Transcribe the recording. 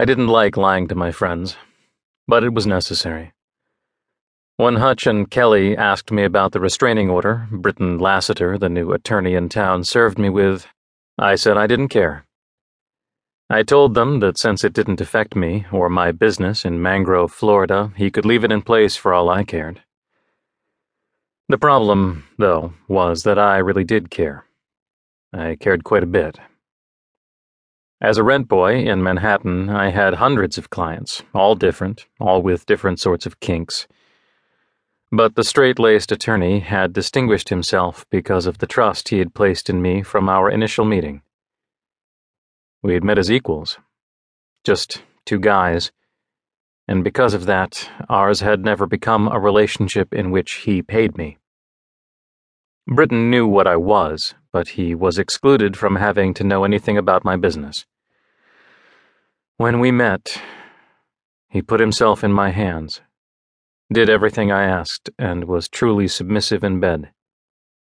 I didn't like lying to my friends, but it was necessary. When Hutch and Kelly asked me about the restraining order Britton Lassiter, the new attorney in town, served me with, I said I didn't care. I told them that since it didn't affect me or my business in Mangrove, Florida, he could leave it in place for all I cared. The problem, though, was that I really did care. I cared quite a bit. As a rent boy in Manhattan, I had hundreds of clients, all different, all with different sorts of kinks. But the straight laced attorney had distinguished himself because of the trust he had placed in me from our initial meeting. We had met as equals, just two guys, and because of that, ours had never become a relationship in which he paid me. Britton knew what I was, but he was excluded from having to know anything about my business. When we met, he put himself in my hands, did everything I asked, and was truly submissive in bed.